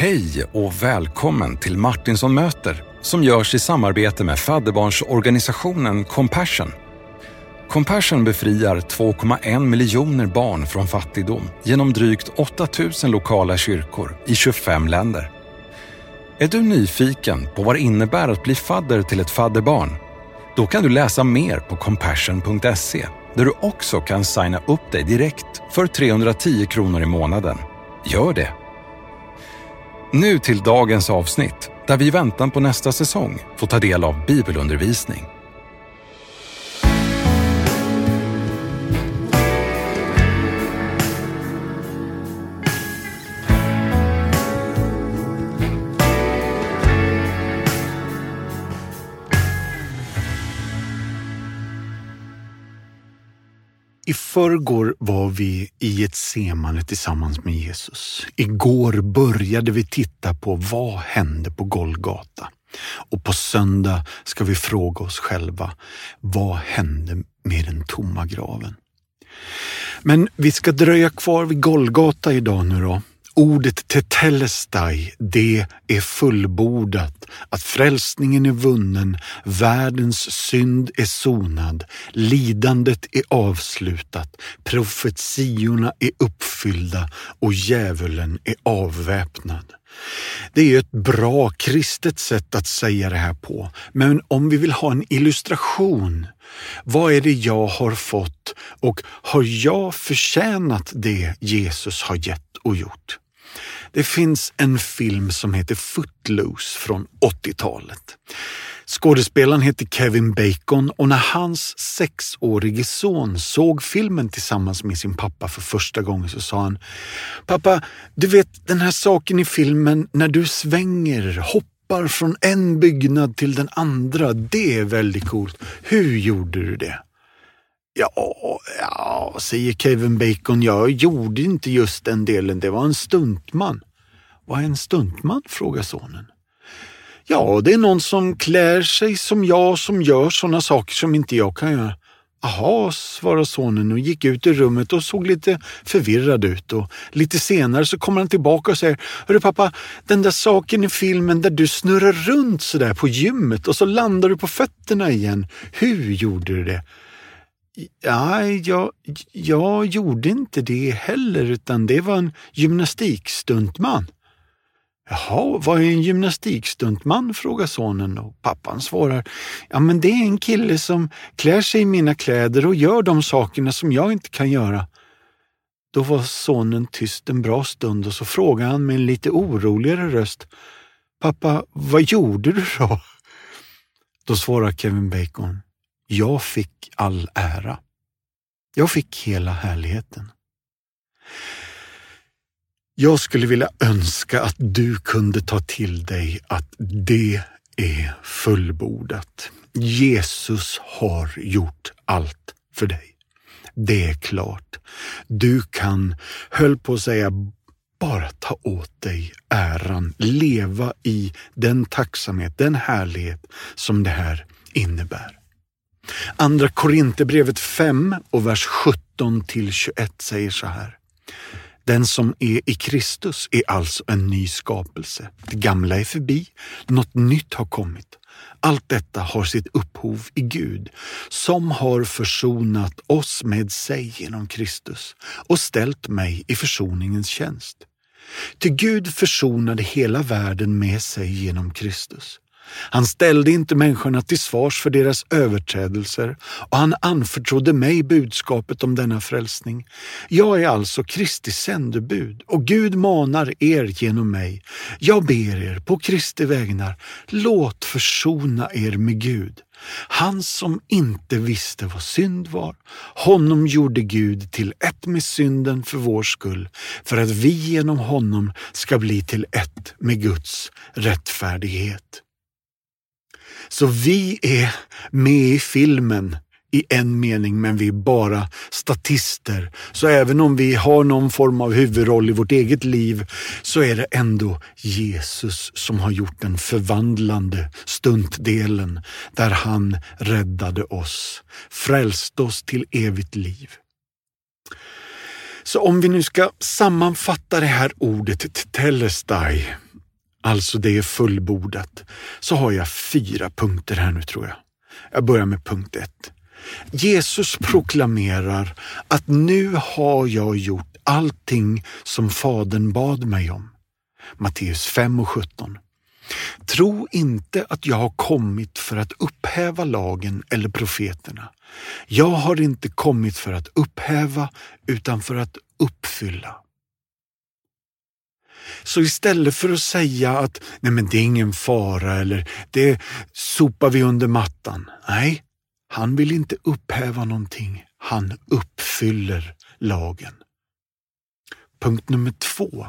Hej och välkommen till Martinsson möter som görs i samarbete med fadderbarnsorganisationen Compassion. Compassion befriar 2,1 miljoner barn från fattigdom genom drygt 8 000 lokala kyrkor i 25 länder. Är du nyfiken på vad det innebär att bli fadder till ett fadderbarn? Då kan du läsa mer på compassion.se där du också kan signa upp dig direkt för 310 kronor i månaden. Gör det! Nu till dagens avsnitt där vi i väntan på nästa säsong får ta del av bibelundervisning. I förrgår var vi i ett semane tillsammans med Jesus. Igår började vi titta på vad hände på Golgata. Och på söndag ska vi fråga oss själva, vad hände med den tomma graven? Men vi ska dröja kvar vid Golgata idag nu då Ordet tetelestai, det är fullbordat, att frälsningen är vunnen, världens synd är sonad, lidandet är avslutat, profetiorna är uppfyllda och djävulen är avväpnad. Det är ett bra kristet sätt att säga det här på, men om vi vill ha en illustration, vad är det jag har fått och har jag förtjänat det Jesus har gett och gjort? Det finns en film som heter Footloose från 80-talet. Skådespelaren heter Kevin Bacon och när hans sexårige son såg filmen tillsammans med sin pappa för första gången så sa han Pappa, du vet den här saken i filmen när du svänger, hoppar från en byggnad till den andra. Det är väldigt coolt. Hur gjorde du det? Ja, ja, säger Kevin Bacon. Jag gjorde inte just den delen. Det var en stuntman. Vad är en stuntman? frågar sonen. Ja, det är någon som klär sig som jag som gör sådana saker som inte jag kan göra. Jaha, svarade sonen och gick ut i rummet och såg lite förvirrad ut. Och lite senare så kommer han tillbaka och säger Hörru pappa, den där saken i filmen där du snurrar runt sådär på gymmet och så landar du på fötterna igen. Hur gjorde du det? Ja, jag, jag gjorde inte det heller, utan det var en gymnastikstuntman. Jaha, vad är en gymnastikstuntman? frågar sonen och pappan svarar. Ja, men det är en kille som klär sig i mina kläder och gör de sakerna som jag inte kan göra. Då var sonen tyst en bra stund och så frågade han med en lite oroligare röst. Pappa, vad gjorde du då? Då svarar Kevin Bacon. Jag fick all ära. Jag fick hela härligheten. Jag skulle vilja önska att du kunde ta till dig att det är fullbordat. Jesus har gjort allt för dig. Det är klart. Du kan, höll på att säga, bara ta åt dig äran, leva i den tacksamhet, den härlighet som det här innebär. Andra Korinthierbrevet 5 och vers 17 till 21 säger så här. Den som är i Kristus är alltså en ny skapelse. Det gamla är förbi, något nytt har kommit. Allt detta har sitt upphov i Gud som har försonat oss med sig genom Kristus och ställt mig i försoningens tjänst. Till Gud försonade hela världen med sig genom Kristus. Han ställde inte människorna till svars för deras överträdelser och han anförtrodde mig budskapet om denna frälsning. Jag är alltså Kristi sändebud och Gud manar er genom mig. Jag ber er på Kristi vägnar, låt försona er med Gud. Han som inte visste vad synd var, honom gjorde Gud till ett med synden för vår skull, för att vi genom honom ska bli till ett med Guds rättfärdighet. Så vi är med i filmen i en mening, men vi är bara statister. Så även om vi har någon form av huvudroll i vårt eget liv så är det ändå Jesus som har gjort den förvandlande stuntdelen där han räddade oss, frälste oss till evigt liv. Så om vi nu ska sammanfatta det här ordet telestai, alltså det är fullbordat, så har jag fyra punkter här nu tror jag. Jag börjar med punkt ett. Jesus proklamerar att nu har jag gjort allting som Fadern bad mig om. Matteus 5 och 17. Tro inte att jag har kommit för att upphäva lagen eller profeterna. Jag har inte kommit för att upphäva utan för att uppfylla. Så istället för att säga att nej men det är ingen fara eller det sopar vi under mattan. Nej, han vill inte upphäva någonting. Han uppfyller lagen. Punkt nummer två.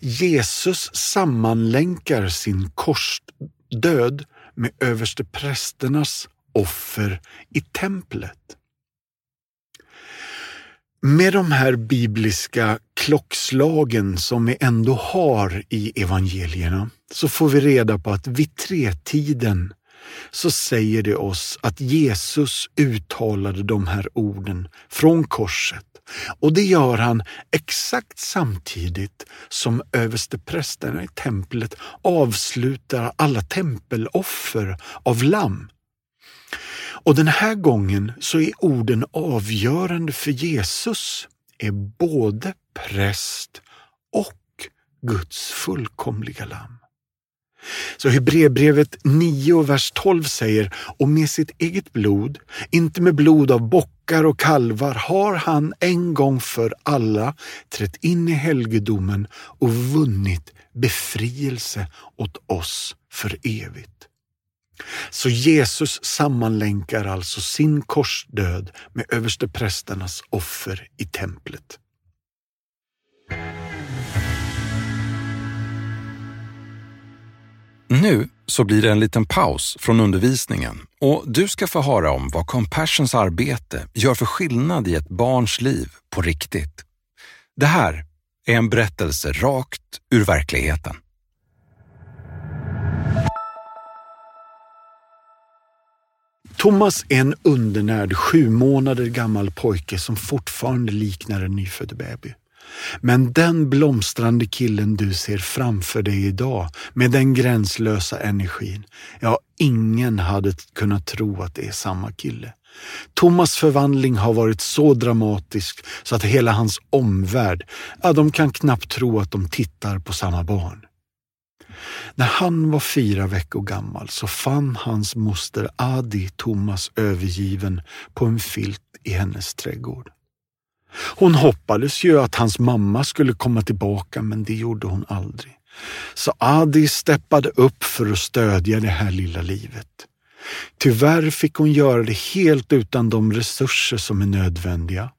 Jesus sammanlänkar sin korsdöd med översteprästernas offer i templet. Med de här bibliska klockslagen som vi ändå har i evangelierna så får vi reda på att vid tretiden så säger det oss att Jesus uttalade de här orden från korset och det gör han exakt samtidigt som översteprästerna i templet avslutar alla tempeloffer av lamm. Och den här gången så är orden avgörande för Jesus är både präst och Guds fullkomliga lamm. Så Hebreerbrevet 9 vers 12 säger, och med sitt eget blod, inte med blod av bockar och kalvar, har han en gång för alla trätt in i helgedomen och vunnit befrielse åt oss för evigt. Så Jesus sammanlänkar alltså sin korsdöd med översteprästernas offer i templet. Nu så blir det en liten paus från undervisningen och du ska få höra om vad Compassions arbete gör för skillnad i ett barns liv på riktigt. Det här är en berättelse rakt ur verkligheten. Thomas är en undernärd sju månader gammal pojke som fortfarande liknar en nyfödd baby. Men den blomstrande killen du ser framför dig idag med den gränslösa energin, ja, ingen hade kunnat tro att det är samma kille. Thomas förvandling har varit så dramatisk så att hela hans omvärld, ja, de kan knappt tro att de tittar på samma barn. När han var fyra veckor gammal så fann hans moster Adi Thomas övergiven på en filt i hennes trädgård. Hon hoppades ju att hans mamma skulle komma tillbaka men det gjorde hon aldrig. Så Adi steppade upp för att stödja det här lilla livet. Tyvärr fick hon göra det helt utan de resurser som är nödvändiga.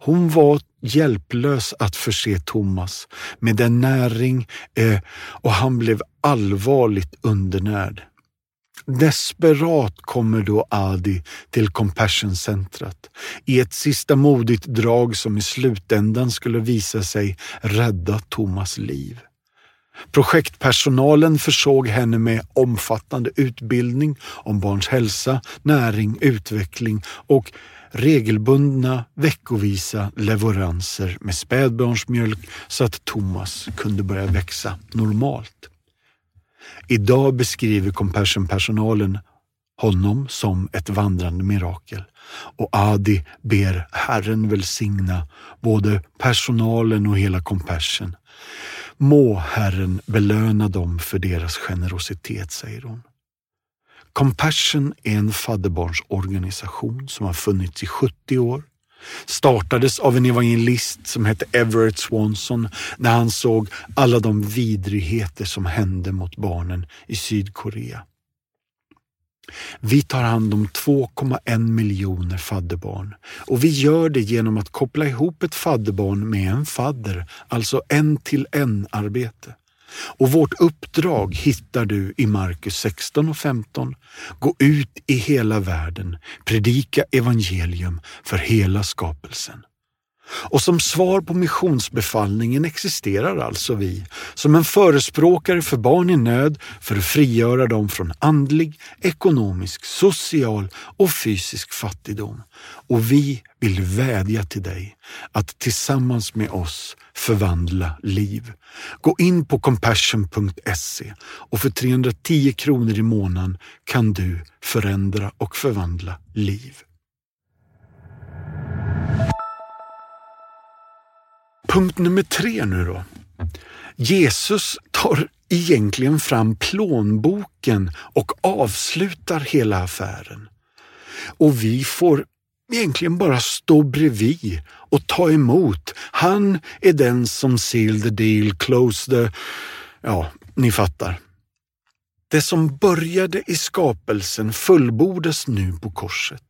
Hon var hjälplös att förse Thomas med den näring eh, och han blev allvarligt undernärd. Desperat kommer då Adi till Compassion-centret i ett sista modigt drag som i slutändan skulle visa sig rädda Thomas liv. Projektpersonalen försåg henne med omfattande utbildning om barns hälsa, näring, utveckling och regelbundna veckovisa leveranser med spädbarnsmjölk så att Thomas kunde börja växa normalt. Idag beskriver Compassion-personalen honom som ett vandrande mirakel och Adi ber Herren välsigna både personalen och hela Compassion. Må Herren belöna dem för deras generositet, säger hon. Compassion är en fadderbarnsorganisation som har funnits i 70 år startades av en evangelist som hette Everett Swanson när han såg alla de vidrigheter som hände mot barnen i Sydkorea. Vi tar hand om 2,1 miljoner fadderbarn och vi gör det genom att koppla ihop ett fadderbarn med en fadder, alltså en till en arbete. Och vårt uppdrag hittar du i Markus 16 och 15. Gå ut i hela världen, predika evangelium för hela skapelsen. Och som svar på missionsbefallningen existerar alltså vi som en förespråkare för barn i nöd för att frigöra dem från andlig, ekonomisk, social och fysisk fattigdom. Och vi vill vädja till dig att tillsammans med oss förvandla liv. Gå in på compassion.se och för 310 kronor i månaden kan du förändra och förvandla liv. Punkt nummer tre nu då. Jesus tar egentligen fram plånboken och avslutar hela affären. Och vi får egentligen bara stå bredvid och ta emot. Han är den som seal the deal, close the... Ja, ni fattar. Det som började i skapelsen fullbordas nu på korset.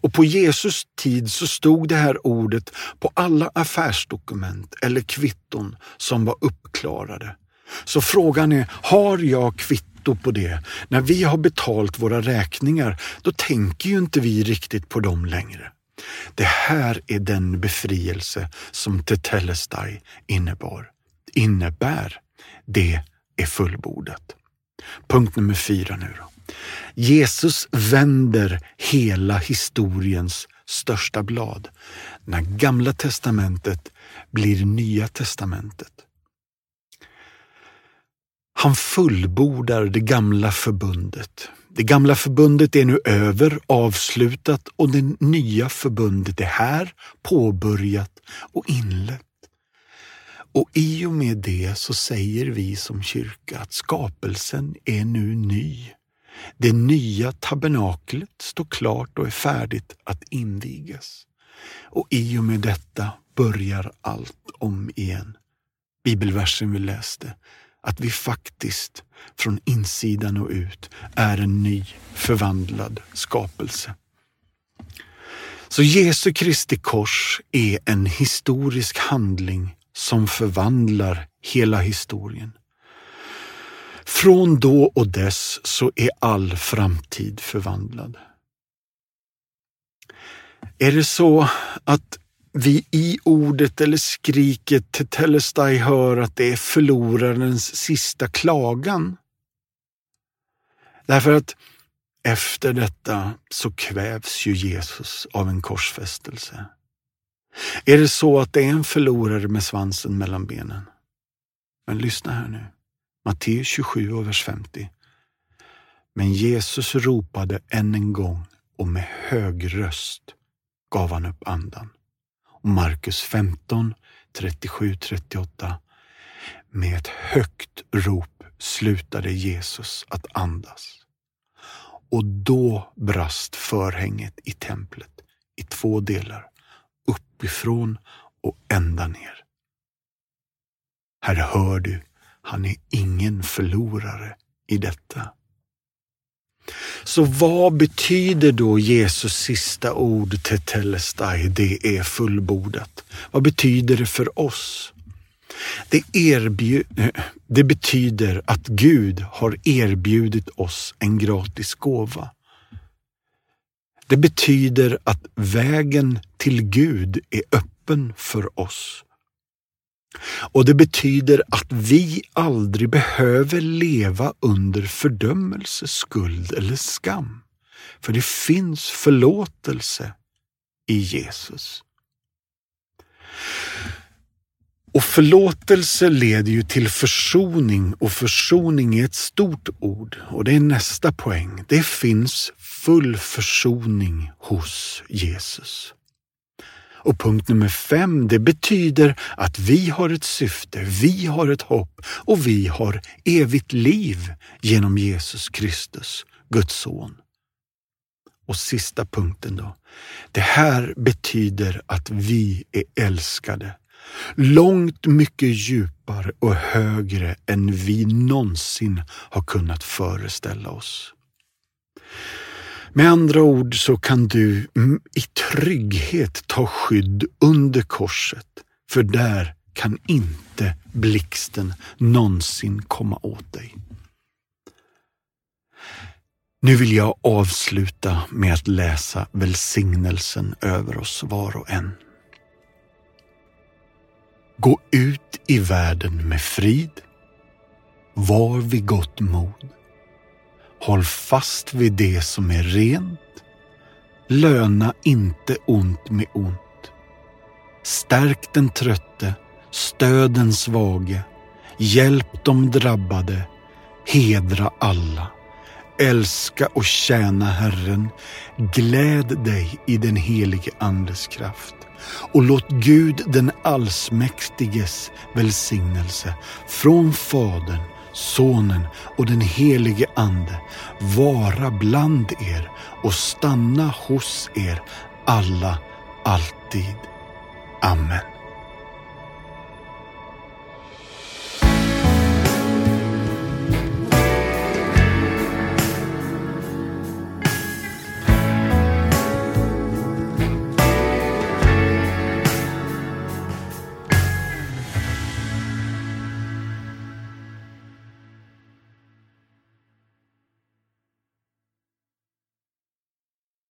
Och på Jesus tid så stod det här ordet på alla affärsdokument eller kvitton som var uppklarade. Så frågan är, har jag kvitto på det? När vi har betalt våra räkningar, då tänker ju inte vi riktigt på dem längre. Det här är den befrielse som Tetelestai innebar. Innebär. Det är fullbordat. Punkt nummer fyra nu då. Jesus vänder hela historiens största blad när Gamla testamentet blir Nya testamentet. Han fullbordar det gamla förbundet. Det gamla förbundet är nu över, avslutat och det nya förbundet är här, påbörjat och inlett. Och i och med det så säger vi som kyrka att skapelsen är nu ny. Det nya tabernaklet står klart och är färdigt att invigas. Och i och med detta börjar allt om igen. Bibelversen vi läste, att vi faktiskt från insidan och ut är en ny förvandlad skapelse. Så Jesu Kristi kors är en historisk handling som förvandlar hela historien. Från då och dess så är all framtid förvandlad. Är det så att vi i ordet eller skriket till Telestai hör att det är förlorarens sista klagan? Därför att efter detta så kvävs ju Jesus av en korsfästelse. Är det så att det är en förlorare med svansen mellan benen? Men lyssna här nu. Matteus 27 och vers 50. Men Jesus ropade än en gång och med hög röst gav han upp andan. Och Markus 15, 37-38. Med ett högt rop slutade Jesus att andas. Och då brast förhänget i templet i två delar, uppifrån och ända ner. Här hör du han är ingen förlorare i detta. Så vad betyder då Jesus sista ord till Det är fullbordat. Vad betyder det för oss? Det, eh, det betyder att Gud har erbjudit oss en gratis gåva. Det betyder att vägen till Gud är öppen för oss. Och det betyder att vi aldrig behöver leva under fördömelse, skuld eller skam. För det finns förlåtelse i Jesus. Och förlåtelse leder ju till försoning och försoning är ett stort ord och det är nästa poäng. Det finns full försoning hos Jesus. Och punkt nummer fem, det betyder att vi har ett syfte, vi har ett hopp och vi har evigt liv genom Jesus Kristus, Guds son. Och sista punkten då. Det här betyder att vi är älskade. Långt mycket djupare och högre än vi någonsin har kunnat föreställa oss. Med andra ord så kan du i trygghet ta skydd under korset, för där kan inte blixten någonsin komma åt dig. Nu vill jag avsluta med att läsa välsignelsen över oss var och en. Gå ut i världen med frid. Var vid gott mod. Håll fast vid det som är rent. Löna inte ont med ont. Stärk den trötte, stöd den svage, hjälp de drabbade, hedra alla. Älska och tjäna Herren, gläd dig i den helige Andes kraft och låt Gud den allsmäktiges välsignelse från Fadern, Sonen och den helige Ande vara bland er och stanna hos er alla alltid. Amen.